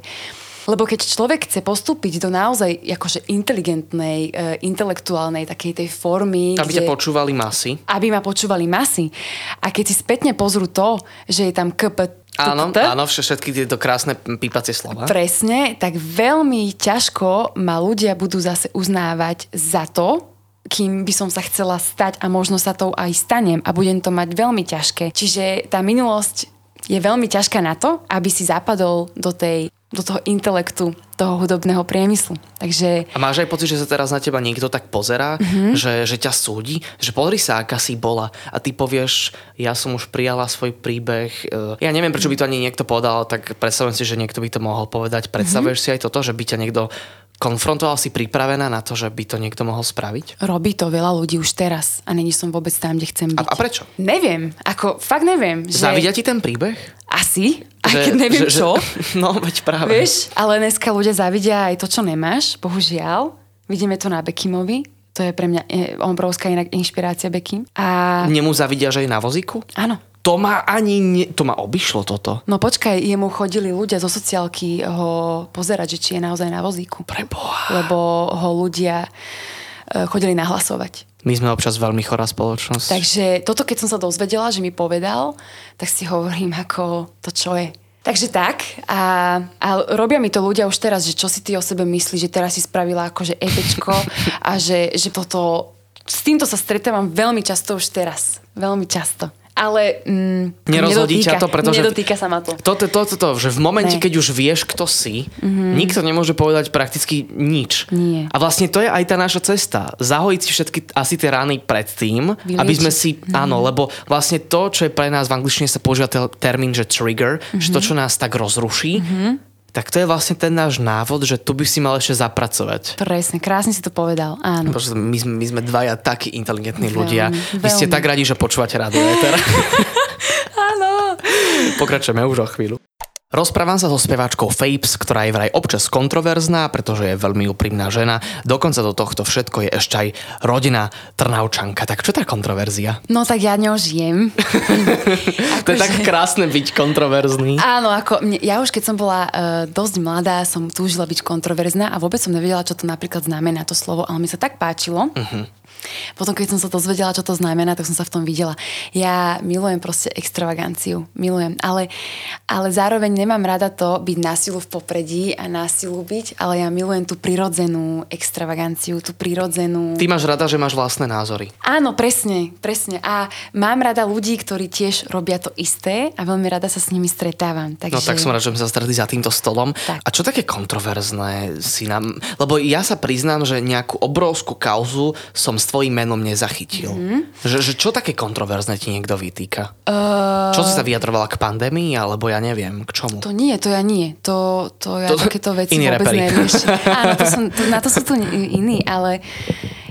[SPEAKER 2] lebo keď človek chce postúpiť do naozaj akože inteligentnej, e, intelektuálnej takej tej formy,
[SPEAKER 1] Aby ťa počúvali masy.
[SPEAKER 2] aby ma počúvali masy. A keď si spätne pozrú to, že je tam KP,
[SPEAKER 1] Áno, áno, všetky tieto krásne pípacie slova.
[SPEAKER 2] presne, tak veľmi ťažko ma ľudia budú zase uznávať za to, kým by som sa chcela stať a možno sa to aj stanem a budem to mať veľmi ťažké. Čiže tá minulosť je veľmi ťažká na to, aby si zapadol do tej do toho intelektu, toho hudobného priemyslu. Takže
[SPEAKER 1] A máš aj pocit, že sa teraz na teba niekto tak pozerá,
[SPEAKER 2] Mhm.
[SPEAKER 1] mm-hmm. že, že ťa súdi? Že pozri sa, aká si bola. A ty povieš, ja som už prijala svoj príbeh. e, Ja neviem, prečo by to ani niekto povedal, tak predstavujem si, že niekto by to mohol povedať. Predstavuješ mm-hmm. si aj toto, že by ťa niekto konfrontoval si pripravená na to, že by to niekto mohol spraviť?
[SPEAKER 2] robí to veľa ľudí už teraz a není som vôbec tam, kde chcem byť.
[SPEAKER 1] A, a prečo?
[SPEAKER 2] Neviem, ako fakt neviem. Že...
[SPEAKER 1] Závidia ti ten príbeh?
[SPEAKER 2] Asi, aj keď neviem
[SPEAKER 1] že,
[SPEAKER 2] čo.
[SPEAKER 1] Že, no, veď práve.
[SPEAKER 2] Vieš, ale dneska ľudia závidia aj to, čo nemáš, bohužiaľ. Vidíme to na Bekimovi. To je pre mňa obrovská inak inšpirácia Bekim. A
[SPEAKER 1] Nemu zavidia, že je na vozíku?
[SPEAKER 2] áno,
[SPEAKER 1] To ma ani... Ne, to ma obišlo toto.
[SPEAKER 2] No počkaj, jemu chodili ľudia zo sociálky ho pozerať, že či je naozaj na vozíku.
[SPEAKER 1] Preboha.
[SPEAKER 2] Lebo ho ľudia e, chodili nahlasovať.
[SPEAKER 1] My sme občas veľmi chorá spoločnosť.
[SPEAKER 2] Takže toto, keď som sa dozvedela, že mi povedal, tak si hovorím, ako to čo je. Takže tak a, a robia mi to ľudia už teraz, že čo si ty o sebe myslíš, že teraz si spravila akože epečko a že, že toto, s týmto sa stretávam veľmi často už teraz. Veľmi často. Ale mm,
[SPEAKER 1] Nerozhodí ťa
[SPEAKER 2] nedotýka-
[SPEAKER 1] to, pretože...
[SPEAKER 2] Nedotýka sa ma to.
[SPEAKER 1] Toto, toto, to, že v momente,
[SPEAKER 2] Ne.
[SPEAKER 1] keď už vieš, kto si, mm-hmm. nikto nemôže povedať prakticky nič.
[SPEAKER 2] Nie.
[SPEAKER 1] A vlastne to je aj tá naša cesta. Zahojiť si všetky asi tie rány predtým,
[SPEAKER 2] Vyliečiť.
[SPEAKER 1] aby sme si... Mm-hmm. Áno, lebo vlastne to, čo je pre nás v angličtine sa používa termín, že trigger, mm-hmm. že to, čo nás tak rozruší, mm-hmm. Tak to je vlastne ten náš návod, že tu by si mal ešte zapracovať.
[SPEAKER 2] Presne, krásne si to povedal, áno.
[SPEAKER 1] Pretože My sme, my sme dvaja takí inteligentní
[SPEAKER 2] Veľmi,
[SPEAKER 1] ľudia. Vy ste
[SPEAKER 2] veľmi.
[SPEAKER 1] tak radi, že počúvate rádio.
[SPEAKER 2] Áno.
[SPEAKER 1] Pokračujeme už o chvíľu. Rozprávam sa so speváčkou Fapes, ktorá je vraj občas kontroverzná, pretože je veľmi úprimná žena. Dokonca do tohto všetko je ešte aj rodina Trnaučanka. Tak čo tá kontroverzia?
[SPEAKER 2] No tak ja ňou žijem.
[SPEAKER 1] To je tak krásne byť kontroverzný.
[SPEAKER 2] Áno, ako mne, ja už keď som bola uh, dosť mladá, som túžila byť kontroverzná a vôbec som nevedela, čo to napríklad znamená to slovo, ale mi sa tak páčilo. Uh-huh. Potom, keď som sa dozvedela, čo to znamená, tak som sa v tom videla. Ja milujem proste extravaganciu. Milujem. Ale, ale zároveň nemám rada to byť na silu v popredí a na silu byť, ale ja milujem tú prirodzenú extravaganciu, tú prirodzenú...
[SPEAKER 1] Ty máš rada, že máš vlastné názory.
[SPEAKER 2] Áno, presne, presne. A mám rada ľudí, ktorí tiež robia to isté a veľmi rada sa s nimi stretávam. Takže...
[SPEAKER 1] No tak som rád, že sme sa stretli za týmto stolom.
[SPEAKER 2] Tak.
[SPEAKER 1] A čo také kontroverzné si nám... Lebo ja sa priznám, že nejakú obrovskú kauzu som s tvojím menom nezachytil. Mm-hmm. Že, že čo také kontroverzné ti niekto vytýka?
[SPEAKER 2] Uh,
[SPEAKER 1] Čo si sa vyjadrovala k pandémii, alebo ja neviem, k čomu?
[SPEAKER 2] to nie, to ja nie. To, to ja
[SPEAKER 1] to,
[SPEAKER 2] takéto veci
[SPEAKER 1] iní
[SPEAKER 2] vôbec
[SPEAKER 1] reperi.
[SPEAKER 2] neriešim. Áno, to som, to, na to sú tu iní, ale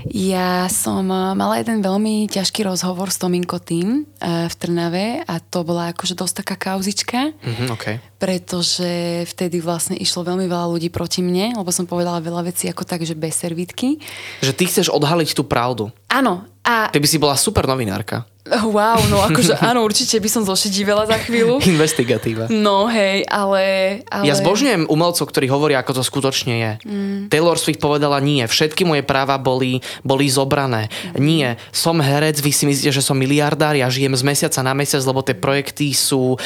[SPEAKER 2] ja som eh, mala jeden veľmi ťažký rozhovor s Tominko tým eh, v Trnave a to bola akože dosť taká kauzička.
[SPEAKER 1] Mhm, okay.
[SPEAKER 2] pretože vtedy vlastne išlo veľmi veľa ľudí proti mne, lebo som povedala veľa vecí ako tak, že bez servítky.
[SPEAKER 1] Že ty chceš odhaliť tú pravdu.
[SPEAKER 2] Áno, A
[SPEAKER 1] Ty by si bola super novinárka.
[SPEAKER 2] wow, no akože áno, určite by som zošedivela za chvíľu.
[SPEAKER 1] Investigatíva.
[SPEAKER 2] No hej, ale... ale...
[SPEAKER 1] Ja zbožňujem umelcov, ktorí hovoria, ako to skutočne je. Mm. Taylor Swift povedala nie. Všetky moje práva boli, boli zobrané. Mm. Nie. Som herec, vy si myslíte, že som miliardár, ja žijem z mesiaca na mesiac, lebo tie projekty sú uh,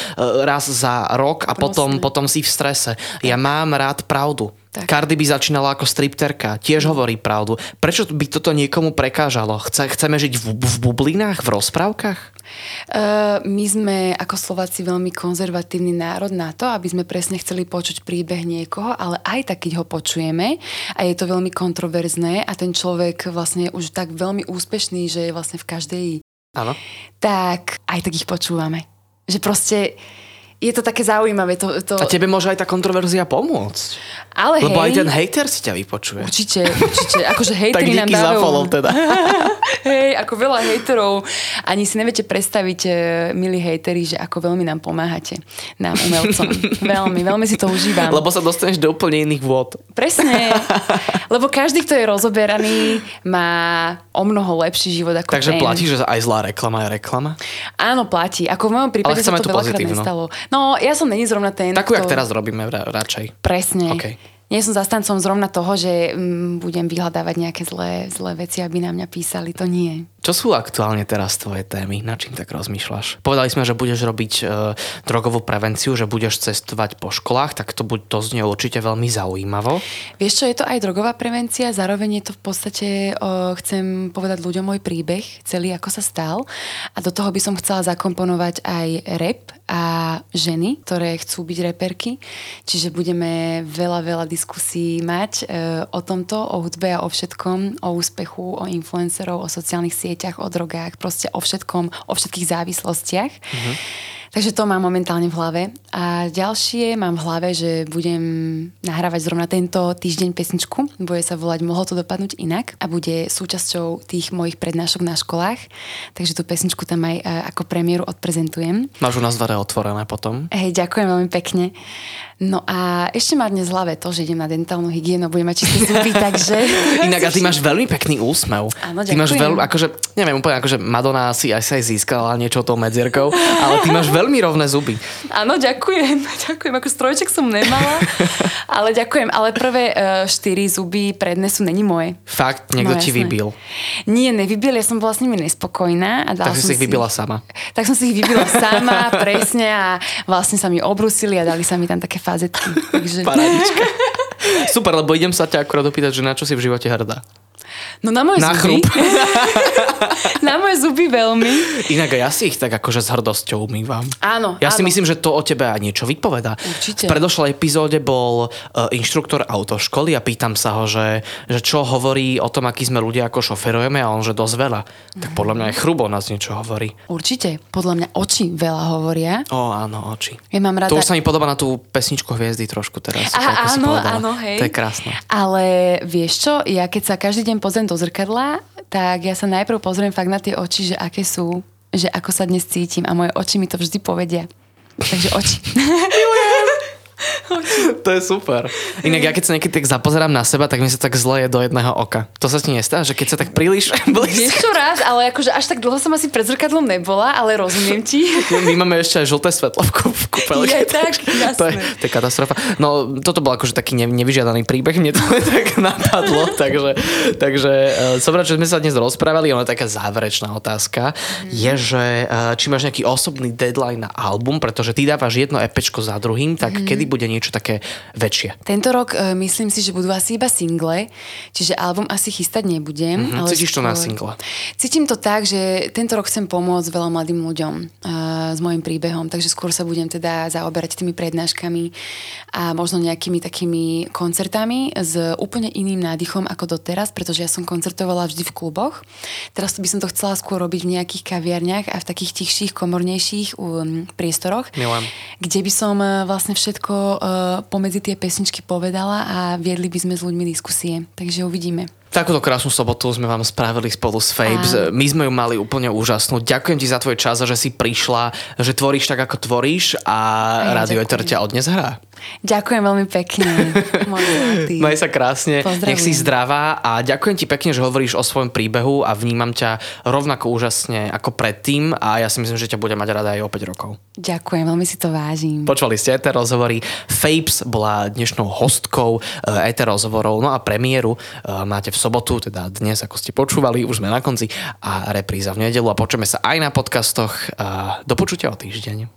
[SPEAKER 1] raz za rok a potom, potom si v strese. Ja mám rád pravdu. Tak. Cardi by začínala ako stripterka, tiež hovorí pravdu. Prečo by toto niekomu prekážalo? Chce, chceme žiť v, v bublinách, v rozprávkach?
[SPEAKER 2] Uh, my sme ako Slováci veľmi konzervatívny národ na to, aby sme presne chceli počuť príbeh niekoho, ale aj tak, keď ho počujeme a je to veľmi kontroverzné a ten človek vlastne je už tak veľmi úspešný, že je vlastne v každej
[SPEAKER 1] Áno.
[SPEAKER 2] tak aj tak ich počúvame. Že proste je to také zaujímavé. To, to...
[SPEAKER 1] A tebe môže aj tá kontroverzia pomôcť.
[SPEAKER 2] Ale
[SPEAKER 1] Lebo
[SPEAKER 2] hej,
[SPEAKER 1] aj ten hejter si ťa vypočuje.
[SPEAKER 2] Určite, určite. Akože hejteri nám dávajú...
[SPEAKER 1] follow teda.
[SPEAKER 2] Hej, ako veľa hejterov. Ani si neviete predstaviť, e, milí hejteri, že ako veľmi nám pomáhate. Nám, umelcom. veľmi, veľmi si to užívam.
[SPEAKER 1] Lebo sa dostaneš do úplne iných vôd.
[SPEAKER 2] Presne. Lebo každý, kto je rozoberaný, má o mnoho lepší život ako
[SPEAKER 1] Takže
[SPEAKER 2] ten.
[SPEAKER 1] platí, že aj zlá reklama je reklama?
[SPEAKER 2] Áno, platí. Ako v mojom prípade sa to veľakrát
[SPEAKER 1] pozitívnu.
[SPEAKER 2] nestalo. No, ja som není zrovna ten,
[SPEAKER 1] Takú, jak
[SPEAKER 2] kto-
[SPEAKER 1] teraz robíme ra- radšej.
[SPEAKER 2] Presne.
[SPEAKER 1] OK.
[SPEAKER 2] Nie som zastancom zrovna toho, že mm, budem vyhľadávať nejaké zlé, zlé veci, aby na mňa písali. To nie.
[SPEAKER 1] Čo sú aktuálne teraz tvoje témy? Na čím tak rozmýšľaš? Povedali sme, že budeš robiť e, drogovú prevenciu, že budeš cestovať po školách, tak to, to znie určite veľmi zaujímavo.
[SPEAKER 2] Vieš čo, je to aj drogová prevencia, zároveň je to v podstate, o, chcem povedať ľuďom môj príbeh, celý ako sa stal. A do toho by som chcela zakomponovať aj rap a ženy, ktoré chcú byť reperky. Čiže budeme veľa, veľa diskusí mať e, o tomto, o hudbe a o všetkom, o úspechu, o influencerov, o sociálnych sieťach, o drogách, proste o všetkom, o všetkých závislostiach.
[SPEAKER 1] Mhm.
[SPEAKER 2] Takže to mám momentálne v hlave. A ďalšie mám v hlave, že budem nahrávať zrovna tento týždeň pesničku. Bude sa volať Mohlo to dopadnúť inak a bude súčasťou tých mojich prednášok na školách. Takže tú pesničku tam aj ako premiéru odprezentujem.
[SPEAKER 1] Máš u nás dvere otvorené potom.
[SPEAKER 2] Hej, ďakujem veľmi pekne. No a ešte má dnes hlave to, že idem na dentálnu hygienu, budem mať čisté zuby, takže...
[SPEAKER 1] Inak a ty máš veľmi pekný úsmev.
[SPEAKER 2] Áno,
[SPEAKER 1] ty máš
[SPEAKER 2] ďakujem.
[SPEAKER 1] veľmi, akože, neviem úplne, akože Madonna si aj sa aj získala niečo tou medzierkou, ale ty máš veľmi rovné zuby.
[SPEAKER 2] Áno, ďakujem. Ďakujem, ako strojček som nemala, ale ďakujem. Ale prvé uh, štyri zuby predné sú není moje.
[SPEAKER 1] Fakt, niekto
[SPEAKER 2] No,
[SPEAKER 1] ti
[SPEAKER 2] jasné.
[SPEAKER 1] vybil.
[SPEAKER 2] Nie, nevybil, ja som bola s nimi nespokojná. A dala
[SPEAKER 1] Tak si
[SPEAKER 2] som
[SPEAKER 1] si ich vybila sama.
[SPEAKER 2] Tak som si ich vybila sama, presne a vlastne sa mi obrusili a dali sa mi tam také fazetky. Takže...
[SPEAKER 1] Parádička. Super, lebo idem sa ťa akurát opýtať, že na čo si v živote hrdá.
[SPEAKER 2] No na moje
[SPEAKER 1] Na
[SPEAKER 2] zuby. na moje zuby veľmi.
[SPEAKER 1] Inak ja si ich tak akože s hrdosťou umývam.
[SPEAKER 2] Áno,
[SPEAKER 1] Ja si
[SPEAKER 2] áno.
[SPEAKER 1] myslím, že to o tebe aj niečo vypoveda.
[SPEAKER 2] Určite.
[SPEAKER 1] V predošlej epizóde bol uh, inštruktor autoškoly a pýtam sa ho, že, že čo hovorí o tom, akí sme ľudia, ako šoferujeme a on, že dosť veľa. Tak podľa mňa aj chrubo nás niečo hovorí.
[SPEAKER 2] Určite. Podľa mňa oči veľa hovoria.
[SPEAKER 1] Ó, áno, oči.
[SPEAKER 2] Ja mám rada...
[SPEAKER 1] To už sa mi podoba na tú pesničku Hviezdy trošku teraz.
[SPEAKER 2] Aha,
[SPEAKER 1] si
[SPEAKER 2] áno, áno, hej.
[SPEAKER 1] To je krásne.
[SPEAKER 2] Ale vieš čo, ja keď sa každý deň pozriem do zrkadla, tak ja sa najprv pozriem fakt na tie oči, že aké sú, že ako sa dnes cítim a moje oči mi to vždy povedia. Takže oči.
[SPEAKER 1] To je super. Inak ja keď sa niekedy tak zapozerám na seba, tak mi sa tak zle je do jedného oka. To sa ti nestá, že keď sa tak príliš blízko...
[SPEAKER 2] Vieš čo raz, ale akože až tak dlho som asi pred zrkadlom nebola, ale rozumiem ti.
[SPEAKER 1] My máme ešte aj žlté svetlo v kú- v kúpeľke.
[SPEAKER 2] Je tak,
[SPEAKER 1] to, je, to je katastrofa. No, toto bol akože taký ne, nevyžiadaný príbeh, mne to tak napadlo, takže, takže uh, som rád, že sme sa dnes rozprávali, ale taká záverečná otázka
[SPEAKER 2] Mhm.
[SPEAKER 1] je, že uh, či máš nejaký osobný deadline na album, pretože ty dávaš jedno EPčko za druhým, tak
[SPEAKER 2] Mhm.
[SPEAKER 1] kedy bude niečo také väčšie?
[SPEAKER 2] Tento rok e, myslím si, že budú asi iba single, čiže album asi chystať nebudem.
[SPEAKER 1] Mhm,
[SPEAKER 2] ale
[SPEAKER 1] cítiš to na single?
[SPEAKER 2] Cítim to tak, že tento rok chcem pomôcť veľa mladým ľuďom uh, s môjim príbehom, takže skôr sa budem teda zaoberať tými prednáškami a možno nejakými takými koncertami s úplne iným nádychom ako doteraz, pretože ja som koncertovala vždy v kluboch. Teraz by som to chcela skôr robiť v nejakých kaviarniach a v takých tichších, komornejších um, priestoroch,
[SPEAKER 1] Milujem.
[SPEAKER 2] kde by som uh, vlastne všetko uh, pomedzi tie pesničky povedala a viedli by sme s ľuďmi diskusie. Takže uvidíme.
[SPEAKER 1] Takúto krásnu sobotu sme vám spravili spolu s Fabes. My sme ju mali úplne úžasnú. Ďakujem ti za tvoj čas a že si prišla, že tvoríš tak, ako tvoríš a
[SPEAKER 2] A ja
[SPEAKER 1] Radio. Eter ťa odnes hrá.
[SPEAKER 2] Ďakujem veľmi pekne.
[SPEAKER 1] Maj sa krásne, nech si zdravá a ďakujem ti pekne, že hovoríš o svojom príbehu a vnímam ťa rovnako úžasne ako predtým a ja si myslím, že ťa budem mať rada aj o 5 rokov.
[SPEAKER 2] Ďakujem, veľmi si to vážim.
[SPEAKER 1] Počuli ste ETR rozhovory. Fapes bola dnešnou hostkou ETR rozhovorov, no a premiéru e, máte v sobotu, teda dnes, ako ste počúvali, už sme na konci a repríza v nedelu a počujeme sa aj na podcastoch. Do počutia o týždeň.